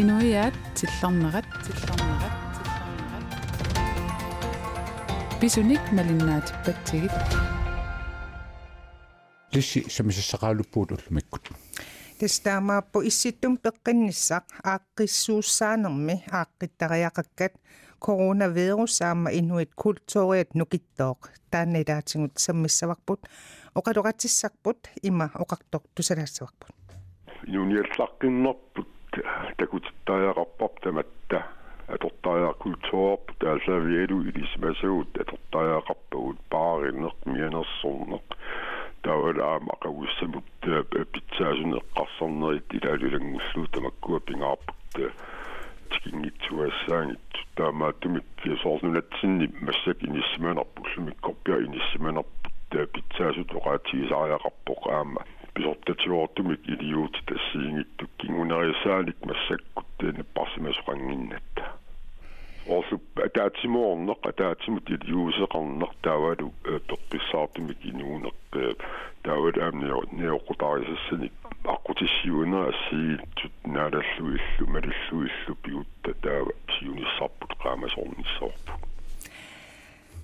инуиаат тиллорнерат тиллорнерат тиллорнерат писуник малиннаатиппатсигит лисси самисассақаалуппуут уллумиккут тестаамааппу исситтум пеққиннссақ ааққиссууссаанерми ааққиттариақаккат коронавирус аама инуит культуриат нукиттооқ тааннилаатингут саммиссаварпут. Оқалоқатиссарпут има оқартор тусалаассаварпут инуниаллаққиннэрпут такутиттааяқарпар таматта атортааяа культуурпу таасавиалу илисмасуут атортааяақарпагут паариннеқ мианерсорнеқ. Тавал аама қавуссамут питсаасунеққарсарнерит илаалулангуллуу тамаккуа пингаарпут тикингитсуассаангит таамааттумик соорнунатсинни массак иниссиманарпуллумик корпиа иниссиманарпут питсаасут оqaатигисариақарпоқ аама писортатиуортумик илиуути тассиингиттук кингунериасааник массаккут таана парсимасоқангиннатта орсу атаатсимоорнеқ атаатсимут илиуусеқарнеқ таавалу пеққиссаартумик инуунеқ таавал аамни неоқутаарисассаник аққутиссиуна ассиит наалаллу иллу малиллу иллу пиутта таава сиунissarput qaamasornissorpu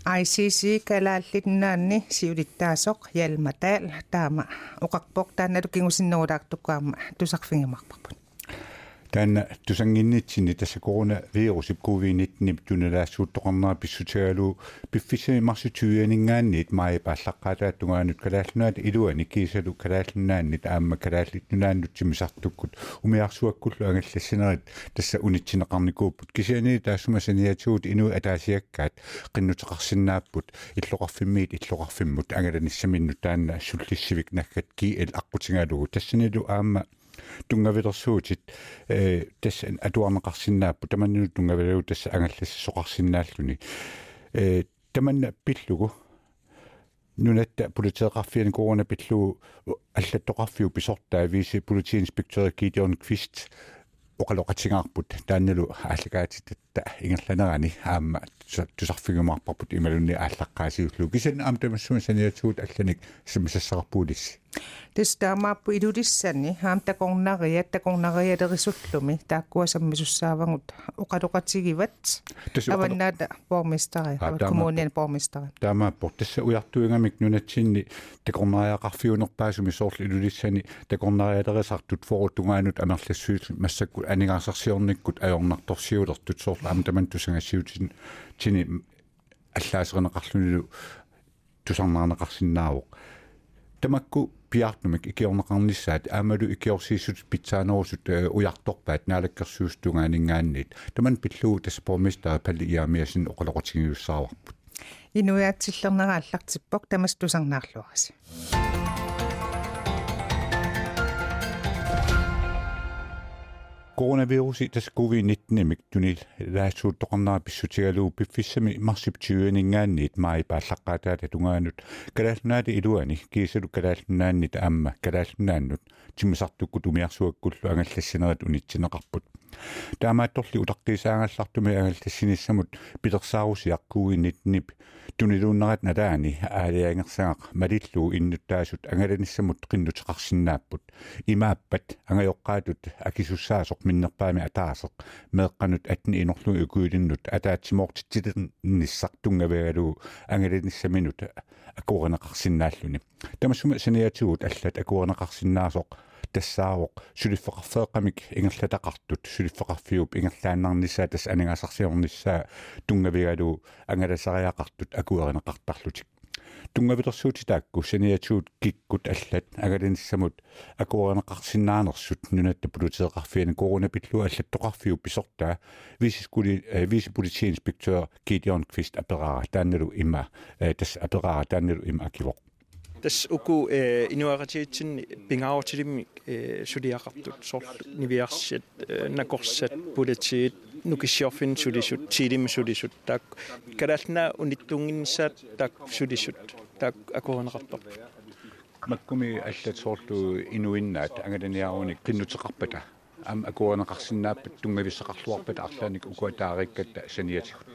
ICC kalaallinnaanni siulittaasoq yalmataal taama oqarpoq taannalu kingusinnuulaartukkaama tusarfingimarparput таана тусангиннитсини тасса коронавирусип covid-19 туналаассуутtoqarnaa писсутигалу пиффисими марсутуянингаанниит маи пааллаққаатаа тунгаанут калааллунаат илуани кисалу калааллунааннит аама калааллитнунааннутсимисартуккут умиарсуаккуллу ангаллассинерит тасса унитсинеқарникууппут. Кисиани таассума саниатсуут ину атаасиаккаат. Қиннутеқарсинааппут иллоқарфиммиит иллоқарфиммут ангаланиссаминну таанна суллиссивик наггат ки ил аққутингалугу тассанилу аама тунгавилерсуутит э тасса атуарнеқарсинааппу таманнуну тунгавилу тасса ангаллассоқарсинааллуни э таманна пиллугу нунатта политеқарфиани корона пиллу аллаттоқарфиу писортаа виси политиинспектор Гидеон Квист оқалоқатингаарпут таанналу ааллакаатитта ингерланерани аама тусарфигумаарпарпут ималунни ааллаққаасиуллу кисан аам тамассума саниатсуут алланик самисассақарпуулисси тис таамааппу илулиссани хаам такорнариат такорнариалерисуллуми тааккуасаммисуссаавангут оқалоқатигиват аваннаата пормистари коммунин пормистари таамааппор тасса уяртуингамик нунатсинни такорнариақарфиунерпаасуми соорл илулиссани такорнариалерисартут форутунгаанут амерлассуут массакку анигаарсарсиорниккут аёрнарторсиулертут соорл аама таман тусангассиутин тини аллаасернеқарлунилу тусарнаарнеқарсинаавоқ тамакку пиартнумик икиорнеқарнissaат аамалу икиорсииссут питсаанерусут уярторпаат. Наалаккерсуустунгаанингааниит таман пиллуу таспормиста палли иаамиасин оқалоқотигиуссааварпут инуяатсиллернерааллартиппок тамас тусарнаарлуараси коронавируси тас covid-19 мик туни лаасуутtoqarnaa писсутигалуу пиффиссами марсип тиуанингаанниит маи пааллаққаатаата тунгаанут калааллунаати илуани киисалу калааллунааннит аама калааллунааннут тиммисартукку тумиарсуаккуллу ангаллассинерат унитсинеқарпут таамаатторли утаққисаангаллартуми агаллассиниссамут пилерсаарусиақкугиннитнип тунилууннерат налаани аалиангерсагақ малиллуу иннуттаасут ангаланиссамут қиннутеқарсинааппут имааппат ангайоққаатут акисуссаасоқ миннерпаами атаасеқ меэққанут атни инорлу укуилиннут атаатсимоортитсилерниссақ тунгавигалуу ангаланиссаминут акуорнеқарсинааллуни тамассума саниатигут аллат акуорнеқарсинаасоқ тассаавоқ сулиффеқарфеэқамик ингерлатақартут сулиффеқарфиуп ингерлааннарнissaа тас анингаасарсиорнissaа тунгавигалу ангаласариақартут акуеринеқартарлутик тунгавилерсуути таакку саниатуут киккут аллат. Агалиниссамут акуеринеқарсинаанерсут нунатта полутеэқарфиани коронапиллу аллаттоқарфиу писортаа висискули висиполитиинспектор Гидеон Квист аперара таанналу има тас аперара таанналу има акивоқ тас уку э инуаратиитсин пингааортилими э сулиақартут сор нивиарсит накорсат пулатиит нукиссиорфин сулисут тилим сулисут так калална униттунгинсаат так сулисут так акуранеқартор маккуми аллат соорлу инуиннаат ангаланиаруни киннутеқарпата ам акуанеқарсинааппат тунгависсақарлуарпат арлааник укуатаариккат саниатигут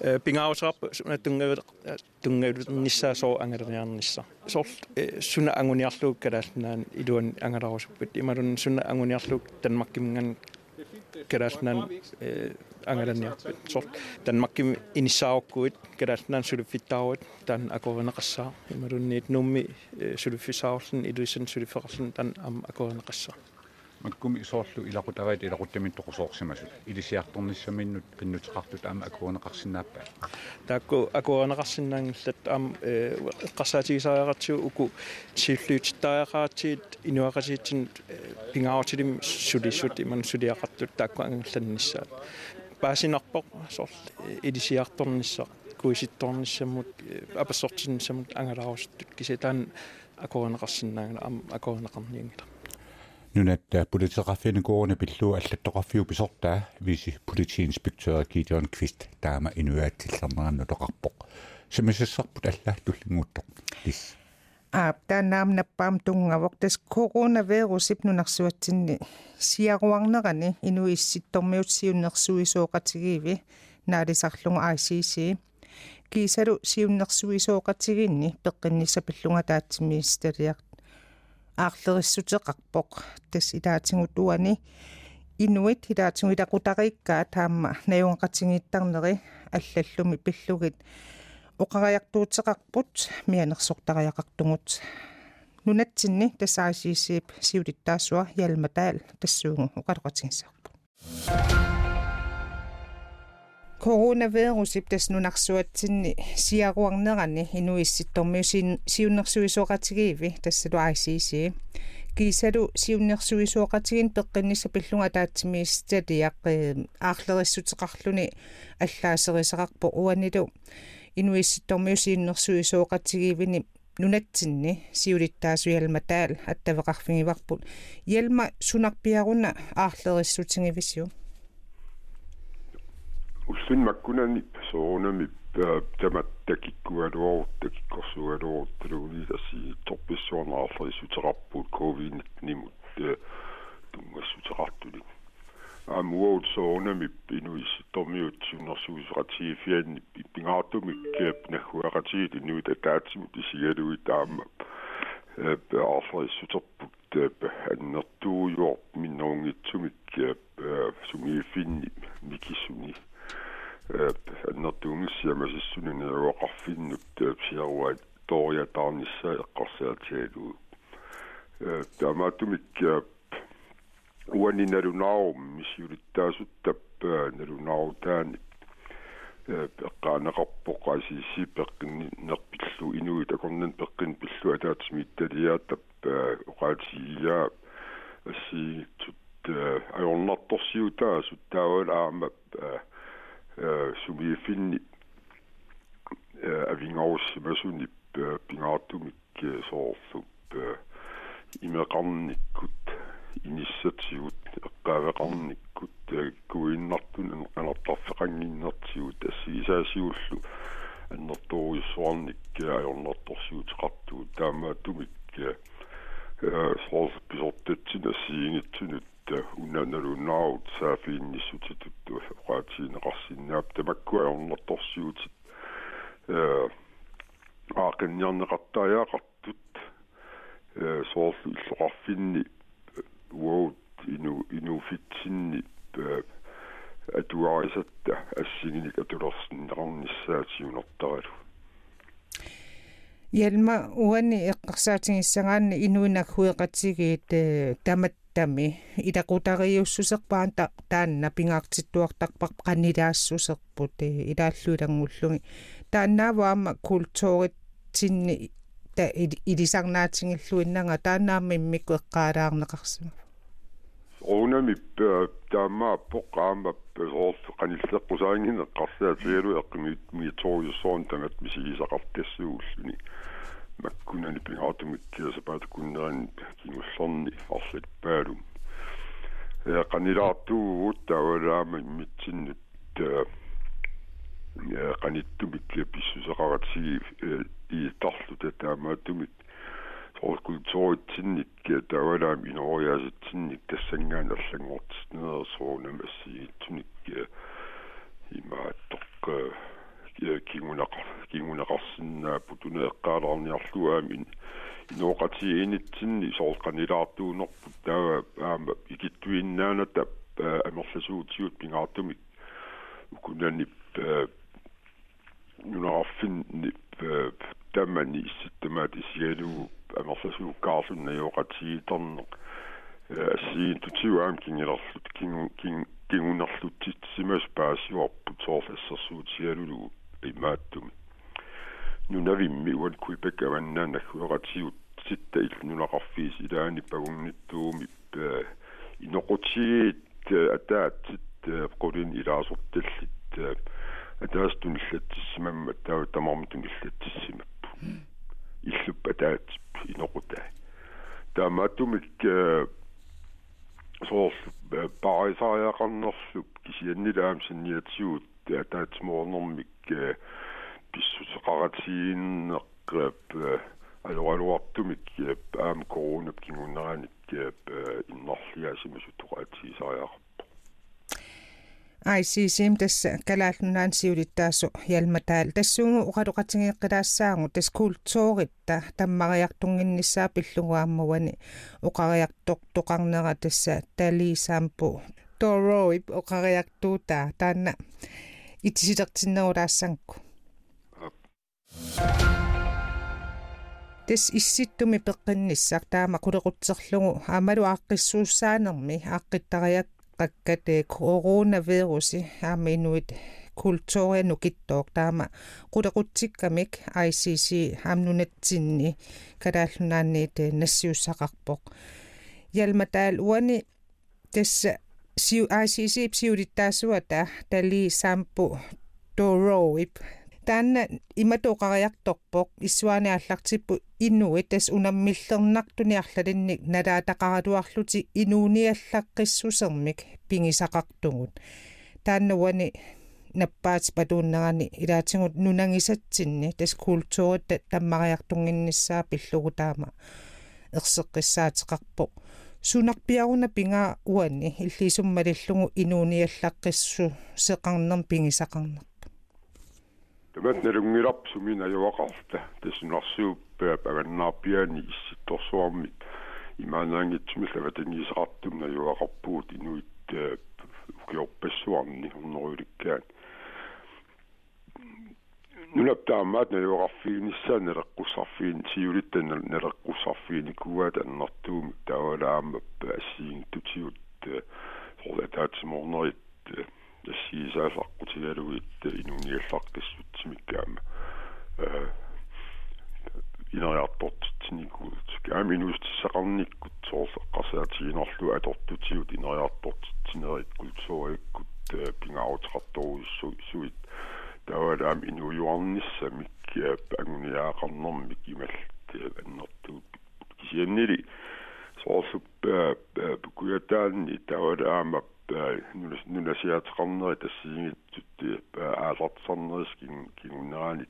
э пингаусаап тунгавит тунгавитерниссаасоо ангалериарнисса сорл суна ангуниарлук калаалнаан илуан ангаларусуппут ималун суна ангуниарлук танмаккимган кералнан э ангаланиарпит сорт танмаккими иниссаоркуит кералнан сулуффиттааруит таан акоринеқассаа ималунниит нумми сулуффисааорлун илуисан сулуффеқарлун таан ам акоринеқассаа маккуми исоорлу илақутараит илақуттамин тоқусоорсимасут илисиарторниссаминнут qinnuteqartut аама акуунеқарсинааппа таакку акуунеқарсинаангиллат аама эққарсаатигисаариартиу уку сиуллуутиттаариақаатиит инуақасиитсин пингааватилим сулиссут иман сулиақартут таакку ангилланниссаат паасинарпоқ сорл илисиарторнissaaq куиситторниссаммут апассортиннссаммут ангалаарустут киситаан акуунеқарсинаангала аама акуунеқарниангила нунатта политеқарфинукуурна пиллуу аллаттоқарфиу писортаа виси политиинспектор Гидеон Квист таама инуаатсиллернеранну тоқарпоқ самисассарпут аллаа туллингуутто лис а танаам наппаам тунгавоқ тас коронавирусип нунарсуатсинни сиаруарнерани инуисситтормиут сиуннерсуисооқатигииви наалисарлунга ICC кисалу сиуннерсуисооқатигинни пеққинниссапиллунга таатсимиисталиақ аарлерissutеқарпоқ тас илаатингут уани инуит илаатингу илақутарииккаа таама наюнгақатингиттарнери аллаллуми пиллугит оқариартуутеқарпут мианерсортариақартугут нунатсинни тассаасиисиип сиулиттаассуа ялматаал тассуугу оқалоқатингсаарпу коронавирус иптас нунарсуатсинни сиаруарнерани инуисситторми сиуннерсуисуоқатигииви тассалу ICC кисалу сиуннерсуисуоқатигин пеққиннисса пиллунга таатсимиисталиақ аарлериссутеқарлуни аллаасерисеқарпо уанилу инуисситторми сиуннерсуисуоқатигиивини нунатсинни сиулиттаасуялматаал аттавеқарфигиварпут ялма сунарпиаруна аарлериссутингивисиу sündmäkkunen personen tämättä kikkuet ootte, kikkosuet ootte, niitä siinä topissa on alfa, sut rappuut kovin, niin mutta tunne sut rattunin. Am muod såne mi pinuis tomiut sunna suusratsi fien pingaatu mi kepne huaratsi di nu de tatsi mi di siedu itam be afra isu topput be hennatu jo minna ungitsumik sumi finni mikisuni. Эққарсаатиалу таамаатумик уани налунаарум мисиулиттаасуттап налунаарутаани пеққаанеқарпоқ асиси пеққинни нерпиллу инуи такорнан пеққин пиллу атаатсимитталиаатап оqaатиия асси тут аёрнарторсиутаа суттаавал аама сумиифинни авингаруссимасуни пингаартумик соорлу имеқарниккут иниссатсигут эққавеқарниккут куиннартун анертарфеқангиннертигут ассигисаасиуллу аннерторуйссуарник аёрнарторсиутеқартуу таамаатумик соорл писортатсина сиингитсунут унаналунааут саафиинниссутитутту оqaatiинеқарсиннаап тамаккуаорнерторсиутит э аақинниарнеқартааяақартут э соорлу иллоқарфинни уоут ину инуфитсинни атуарисатта ассигиник атулерсиннеқарниссаатиунертаралу ялма уани эққарсаатингиссагаанни инуинаггуеқатигиит тамат тами илакутариуссусерпаан та таанна пингаартиттуартарпар qannilaasusserput илааллуилангуллуги тааннааваама культуурит тинни та илисарнаатингиллуиннага тааннааммиммикку эққаалаарнеқарсима оунами таамаа поқаама пеорф qanilleqqusaaringin eqqarsiatigalu eqqimit miitoriussoon tamat misigisaqartassууллуни маккунани пингаатумиккиасапаат куннерани кингуллерни арлит паалум я канилаартуугут тавалаама иммитсиннут я каниттумикки писсусеқаратсиги и тарлута таамаатумик сооркултуоритсинник тавалаам инориаситсинник тассангаан аллангортснеерсуунам ассигитсуник имааттоқ кингунеқар кингунеқарсиннааппу тунеэққаалаарниарлуаами инооқатиинитсинни соорқанилаартуунерпут таава аама икиттуиннааната амерласуутиут пингаартумик укунани нунеқарфинни таммани исситтамаатисиалуу амерласууккаарлунна йоқатиитернеқ ассиин тутиуаам кингилерлут кингу кин кингунерлутсит симас паасиуарпут соорлассерсуутиалулу имааттуми нунавимми уан куипек аваннаана хуератиут ситта ил нунақарфиис илаани пагунгниттууми иноқутиит атаатсит qulin ilaasорtillit атаастуниллатсимамма таа тамармутуниллатсимаппу иллуп атаатип иноқута таамаатумик соорл парисариақарнерлуп кисианнилаам синниатсиут атаатсмоорнэрмик писсусеқаратииннеққап алуалуартумик аам коронап кингуннераник иннарлиасимасу тоқаатсисариақ ICCM тасса калааллунаан сиулиттаасу ялматаал тассууму уqaluqatigiiqqilaassaagu тас культууритта таммариартунгиннссаа пиллугуааммавани уqariartoq toqarnera тасса талисаампу тороип уqariartuutaa таанна итисилертиннерулаассанку тас исситтуми пеққинниссақ таама кулеқутсерлугу аамалу ааққиссууссаанерми ааққиттариак qakkate coronavirusi aama inuit kulturia nukittoq taama qulaqutsikkamik ICC amnunatsinni kalaallunaanniit nassiussaqarpoq yalmataal uani tassa siu ICC psiulittaasuata tali sampu doroip таанна иматоқариарторпоқ иссуаниаллартиппу инуи тас унаммиллернартуниарлалинник налаатақаралуарлути инууниаллаққиссусермик пигисақартугут тааннуани наппаат патууннерани илаатингут нунангисатсинни тас культуурат таммариартунгиннссаа пиллугу таама ерсеққиссаатеқарпо сунарпиаруна пингаа уани иллисуммалиллугу инууниаллаққиссу сеқарнерм пигисақарнер тамат налунгиларп сумина юақарта. Тассунарсууп паганнаарпиани исситторсуармит имаанаангитсумиллава тангисақартумна юақарпуут. Инуит укиорпассуарни уннеруликкаан нунаптаамаат налуақарфигиниссаа налеққуссарфиин тиулиттан налеққуссарфиини куаат аннартууми таавалаама ассиин тутиут сорлатаатсиморнерит тассиисааллаққутигалугит инуниаллартассутсимиккаама э инериарпортитсиникуут кааминустиссақарниккут соорсеққарсаатигинерлу атортутиут инериарпортитсинерит культууриккут пингаарутеқарторуиссу суит тавалаам инуюарнисса миккиа агуниаақарнэрмик имал аннэртуу кисианнили соорсуп пукуятаанни тавалаама нунасиатеқарнери тассиингиттут аалартсарнерискин кинунераанит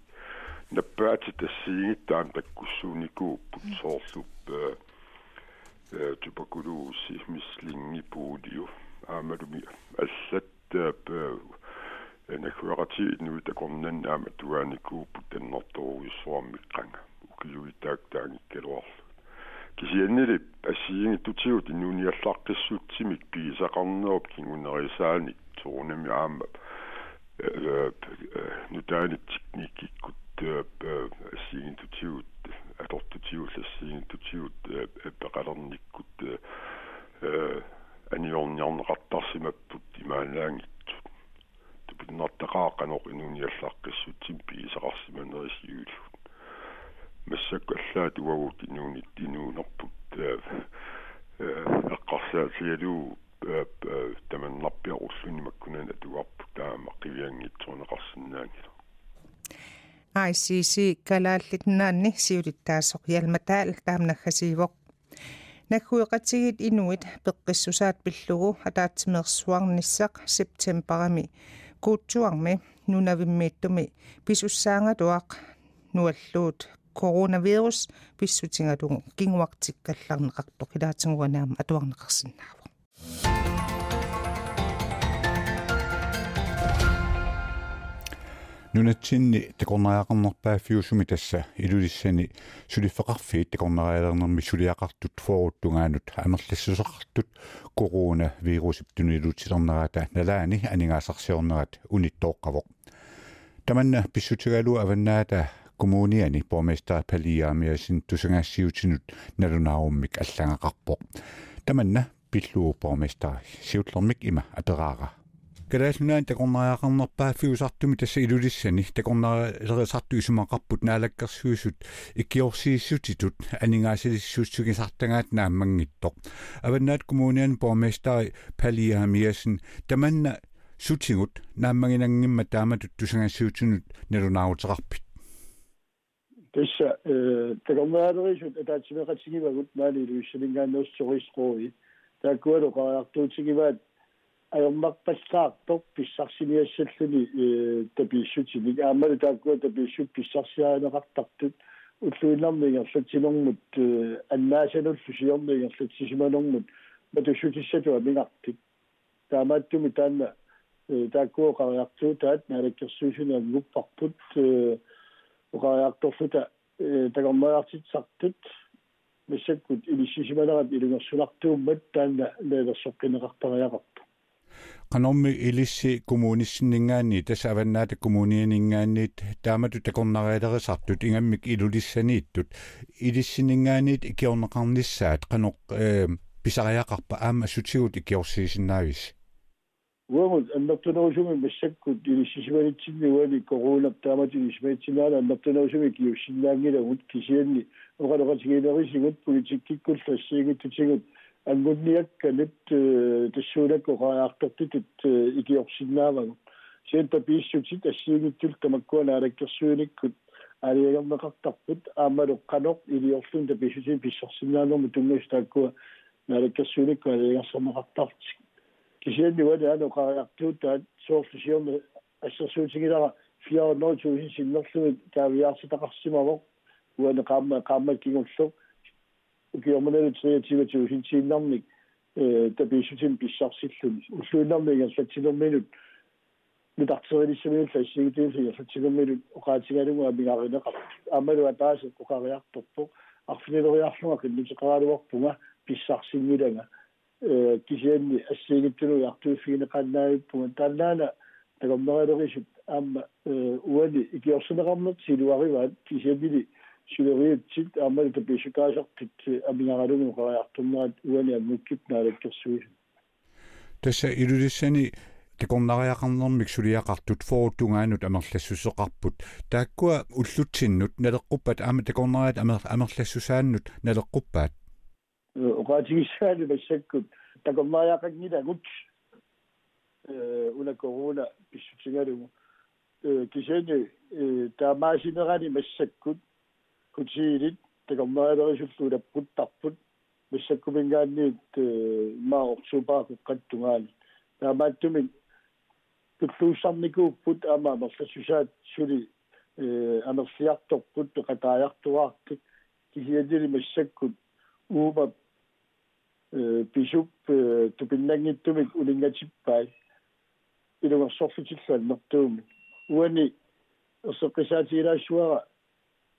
наппаати тассиингиттаан таккуссууникууппут соорлуп э тубакулууси мислинги пуулиу аамалуми аллат накуарати инуи такорнан аама туааникууппут таннэрторуиссуармикканга укиуитаак таангиккалуарлу кисианнили ассиинги тутиут инуниаллаққиссутсимик пигисақарнеруп кингунерисааник туунами аама нутаани техникиккут ассиинги тутиут атортутиут ассиинги тутиут пеқалерниккут аниорниарнеқартарсимаппут имаалаангитсу тупиннартақаақанеқ инуниаллаққиссутсим пигисақарсиманерисиулу массаккаллаат уагут инуунит инуунерпут эққарсаатигалуу таманнарпиаруллуни маккунана туарпу таама қивиангитсуунеқарсинаани ICC калааллитнаанни сиулиттаасоқ ялматаал таамнаггасиивоқ наггуеқатигит инуит пеққиссусаат пиллугу атаатсимерсуарниссақ септембарами куутсуарми нунавиммииттуми писуссаангалуақ нуаллуут коронавирус писсутингалугу кингуартиккалларнеқартоқ илаатингуанаама атуарнеқарсинаава нунатсинни такорнариақарнерпааффиусуми тасса илулиссани сулиффеқарфиит такорнариалернэрми сулиақартут фооруттунгаанут амерлассусеқартут коруна вирусип тунилутилернерата налаани анигаасарсиорнерат униттооққавоқ таманна писсутигалу аваннаата. Коммуниани поместар палиаамиасин тусангассиутинут налунааруммик аллагақарпоқ таманна пиллуу поместар сиутлэрмик има атераара калаалунаан такорнариақарнерпаа фиусартуми тасса илулиссани такорнариерисарту исумақарпут наалаккерсуисут иккиорсииссутитут анигаасилиссуутсугисартагаат нааммангиттоқ аваннаат коммуниан борместари палиаамиасин таманна сутигут нааммагинангимма тааматут тусангассуутинут налунаарутеқарпит тасса э такорнариерисут атаатсимеқатсигивагут маали илуиссалингааннерсориисқууи тааккуалу қараартуутигиваат ajormarpallaartoq pissarsiниассаллуни э тапииссутиник аамалу тааккуа тапииссут писсарсиаанеқартартут уллуиннармигерлатсинэрмут аннаасануллу сиорнигерлатсисиманэрмут матусутиссатуа мигартик таамааттуми таанна тааккуа қариартуу таат наалаккерсуусуна гуппарпут оқариарторфута тагормаартитсартут массаккут илиссисиманерат илунгерсулартууммат таанна леерсоққинеқартариақарпу qanormi ilissi kommunissinningaanni tasa avannaata kommunianingaanniit taamatu takornarialerisartut ingammik ilulissaniittut ilissinningaanniit ikiorneqarnissaat qanoq pisariaqarpa aama sutigut ikiorsiisinnaavisi уамут аннартунерусуми массаккут илиссисималитсинни уани корунап таамати илисмаитсинаала аннартунерусуми киуссиннаангилагут кисианни оқалоқатигилерисигут политиккиккуллассиигиттутигут ангунниакканут тассуулакку qaraartortitut ikiorsinnaavagut sienta piissutит ассиигиттул тамаккуана алаккерсууниккут алиагернеқартарпут аамалу қаноқ илиорлун таписсутин писсорсиннаанерму тунгас тааккуа налаккерсууникку алиагерсернеқартартик кисианни вала ану qaraartuut таат соорлусиорне ассерсуутигилара 400000 синнерлугит таавиаарситақарсимавоқ уана qaamma qaamma кигорлу укиорманерут триативату хинтииннарник э табишутин писсарсиллуни уллуиннарнига сатсинерминут митартерилиссамиулла иссигитиусига сатсинерминут оқаатигалугу амигаринеқар амалу атаас оқариарторпо арфинилериарлунга киннутеқаралуарпунга писсарсингилага э кисианни ассигиттуну артуиффигинеқаннаавиппунга тааннаана такомнералерисут аама э уани икиорсинеқарнерт силуариваат кисианнили сулериутсит аамали тапишукаасартит амингаралугу қараартумнаат уани аммуккип наалаккерсуис тасса илулиссани такорнариақарнэрмик сулиақартут форуттунгаанут амерлассусеқарпут тааккуа уллутсиннут налеққуппат аама такорнариат амерлассусааннут налеққуппаат оqaатигиссаали массаккут такорнариақагнилагут э уна корона писсутингалугу э кисени э таамаасинерани массаккут кутсиилит такормаалерисуллулаппуттарпут миссаккумингаанниит маорсупаақу қаттунгаали таамааттумин туллууссарникууппут аама амерлассусаат сули э амерсиарторпут пеқатааяқтуаартик кисиадили массаккут уума э писуп тупиннангиттумик улингатиппай илугерсорфутиллуан нертууми уани ерсеққисаатигилаассуара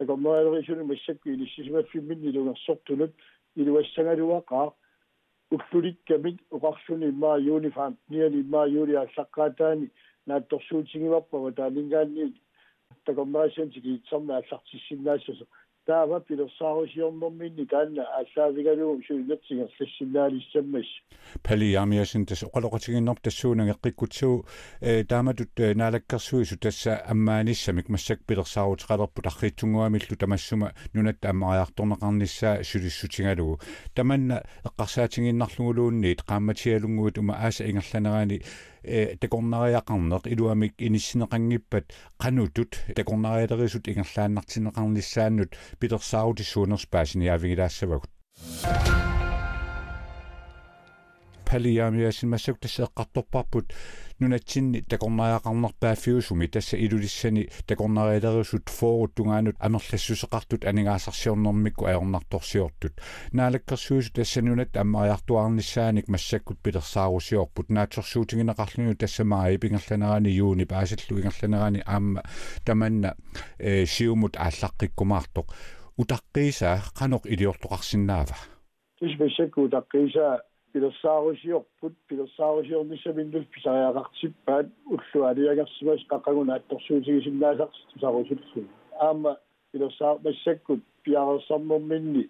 акормаалерисуни массакку илиссисимаффимминни лугерсортунут илуассагалуақаа уллуликкамик оқарсуни иммаа юнифам ниани иммаа юли аллаққаатаани наатторсуутигиварпава таалингаанни такормаасиантики сарна аллартиссиннаассасо таава пилерсаарусиорнэрминни таанна аллаавигалуу суиннатсигерлассиннаалиссаммас палиамиасин тас оқалоқатигиннер тассуунага эққиккутсуу э тааматут наалаккерсуису тасса аммааниссамик массак пилерсаарутеқалерпут арриитсунгуамиллу тамассума нунат аммариарторнеқарнissaа сулиссутингалугу таманна эққарсаатингиннарлугулуунниит qaammatиалунгуут ума ааса ингерланераани э такорнариақарнеқ илуамик иниссинеқангиппат qanutut такорнариалерисут ингерлааннартинеқарнissaannут питерсаарутиссуунерспаасини яавигилаассавагут палиаамиасин массак тассеэққарторпарпут нунатсинни такорнариақарнерпааффиусуми тасса илулиссани такорнариалерисут фооруттунгаанут амерлассусеқартут анигаасарсиорнэрмикку аернарторсиортут наалаккерсуусу тассанунат аммариартуарниссааник массаккут пилерсаарусиорпут наатерсуутингинеқарлуну тассамаа ипингерланерани юуни паасаллу ингерланерани аама таманна э сиумут ааллаққиккумаартоқ утаққиисаа қанеқ илиортоқарсинаава тис бэсэкку утаққиисаа пилерсаарусиорпут пилерсаарусиорниссаминдул писариақартиппаат уллуалиагерсимас қақагуна атторсуутигисиннаасарс тусарусуллу аама пилерсаар массаккут пиарерсарнэрминни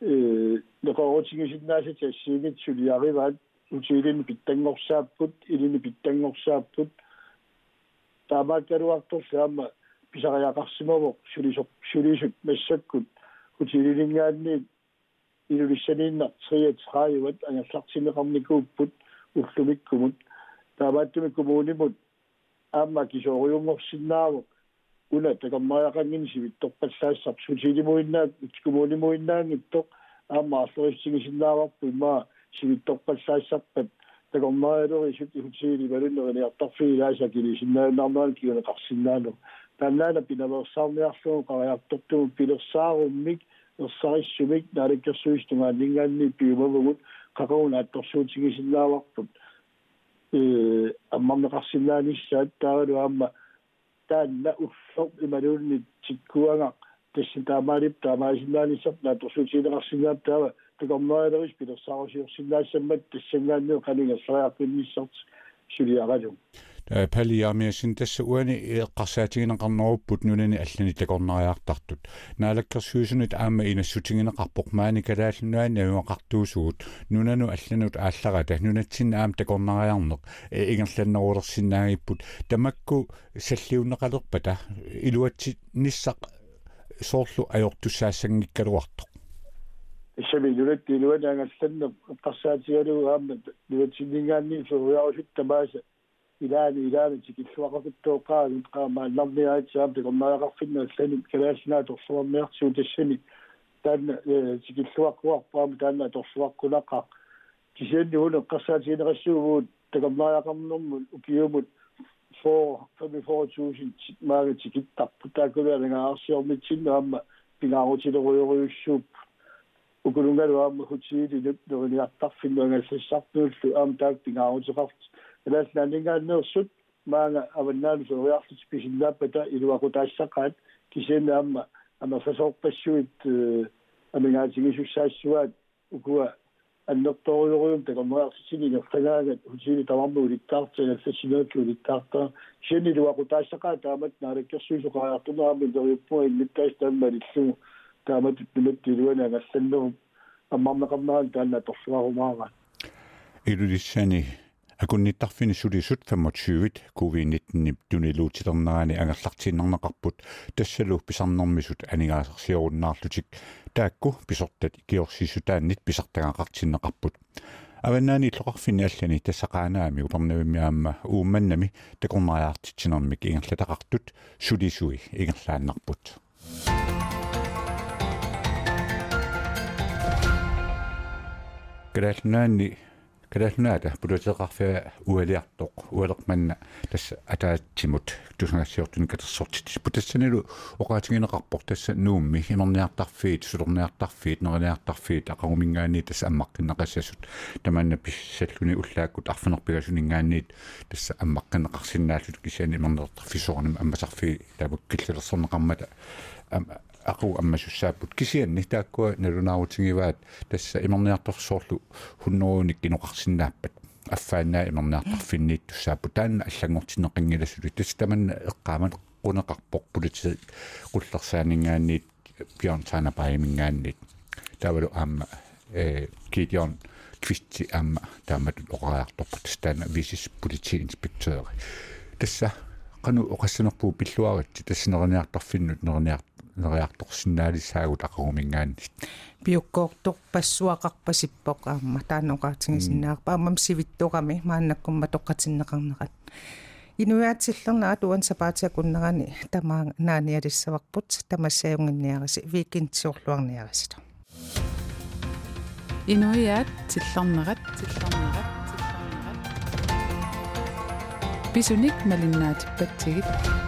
э некорутигисиннаасат ассиигит сулиариваат утилини питтангорсааппут илини питтангорсааппут. Таамааккалуарторсаама писариақарсимавоқ сулисоқ сулисут массаккут утилинингаанни илулиссаниинна 33 ангерлартимеқарникууппут уллумиккумут таавааттуми коммунимут аама кисоориунгорсиннааву уна такаммаяқангини сивитторпаллаассар сутилимуиннаат коммунимуиннаангиттоқ аама арлериссигисиннааварпу имаа сивитторпаллаассарпат такормаалери сути хутсиили валуннерилиартарфигилааса килисиннаанаарнаан киунеқарсиннаалу тааннаана пинаверсаарниарлугу қариартортуму пилерсааруммик sai sibik dari ke suis tunga dingan ni pi ba bungut kakau na to su chigi silla waqtut e amam na qasilla ni shatta ru amma tan na uffaq imarun ni chikuanga tisita marib ni sap na to su chigi na qasilla ta tukamna da is pi da sa shi silla semmat tisingan ni qalinga sa ya палиаамиасин тасса уани эққарсаатигинеқарнеруппут нунани аллани такорнариаартартут наалаккерсуусунит аама инассутигинеқарпоқ маани калааллунуани авиақартуусугут нунану алланут аалларата нунатсин аам такорнариарнеқ ингерланнерулерсинаагиппут тамакку саллиуннеқалерпата илуатси ниссақ соорлу аёртуссаассангиккалуартоқ إلى إلى تيكيش وقت التوقع نبقى مع الأمنية تاب ديك ما غفل السنة كلاشنا تصور ميرتي ودشني تان تيكيش وقت وقت تان تصور كلاقا تيجي هون قصاتي نغشو ديك ما غمنم وكيوم فور فمي فور توشن ما تيكي تاب تاكو غير غاسيو ميتين هم بيناوتي دو يوشوب وكلنا هم خوتي دي دو نيا تاف في لو غير سيشاب نو ام تاك بيناوتي элааллаанингааннерсут маага аваннаалу сориарлут писиллааппата илуакутаассақаат кисиана амма амерсасоорпассуит амингаатигисуссаассуаат укуа аннерторюориум такаммуарсисини нертагаагат хутиили таварму улиттаартина фэсинаатлу улиттаартаа сиани луакутаассақаа таамат наалаккерсуисоқариартунаами дориуппуа иллиттаас тааммалиллу таамат нуматтилуана агалланнеру аммарнеқарнеран таанна торсуарумаара илулиссани акунниттарфини сулисут 25-вит covid-19 тунилуутилернерани ангерлартиннернеқарпут тассалу писарнэрмисут анигаасерсиоруннаарлутик таакку писортат киорсисутааннит писартагаақартиннеқарпут аваннаани лоқарфини аллани тассақаанаами улернавиммиаама уумманнами такорнариартитсинермик ингерлатақартут сулисуи ингерлааннарпут грэхнаани калаалнаата пулутеқарфиа уалиартоқ уалерманна тасса атаатсимут тусангассиортуни катерсортит путассанилу оqaатигинеқарпор тасса нуумми химерниартарфиит сулерниартарфиит нерниартарфиит ақагумингаани тасса аммаққиннеқассасут таманна писсаллуни уллааккут арфанерпигасунингаанниит тасса аммаққиннеқарсинааллут кисиани мернертарфисоорним аммасарфи таавак киллерсорнеқармата aqu аммасуссааппут кисианни тааккуа налунаарутингиваат тасса имерниарторсоорлу хуннерууник киноқарсинааппат аффааннаа имерниартарфинниит туссааппу таанна аллангортинеқингиласули тасса таманна эққаамат qunaqarpoq politi qullersaanингаанниит бjørn taana paimингаанниит тавалу аама э кидион квисти аама таамат оqaartorput таана висис полити инспектори тасса qanu oqassanerpuu pilluaratti тассинерниартарфиннут нерниар нeriartorsinnaalisaagut aqumingaannit piukkoortoq passuaqarpasippoq aamma taanoqaatigisиннаарпа аммам сивиттоqami мааннаккумма тоққатиннеқарнеқат инуяатсиллернаа туан сапаатиакуннерани тамаа нааниалиссаварпут тамассаюнгинниараси викинтсиорлуарниарасито инуяат тиллернерат тиллернерат тиллернерат писуник малиннаатиппатсигит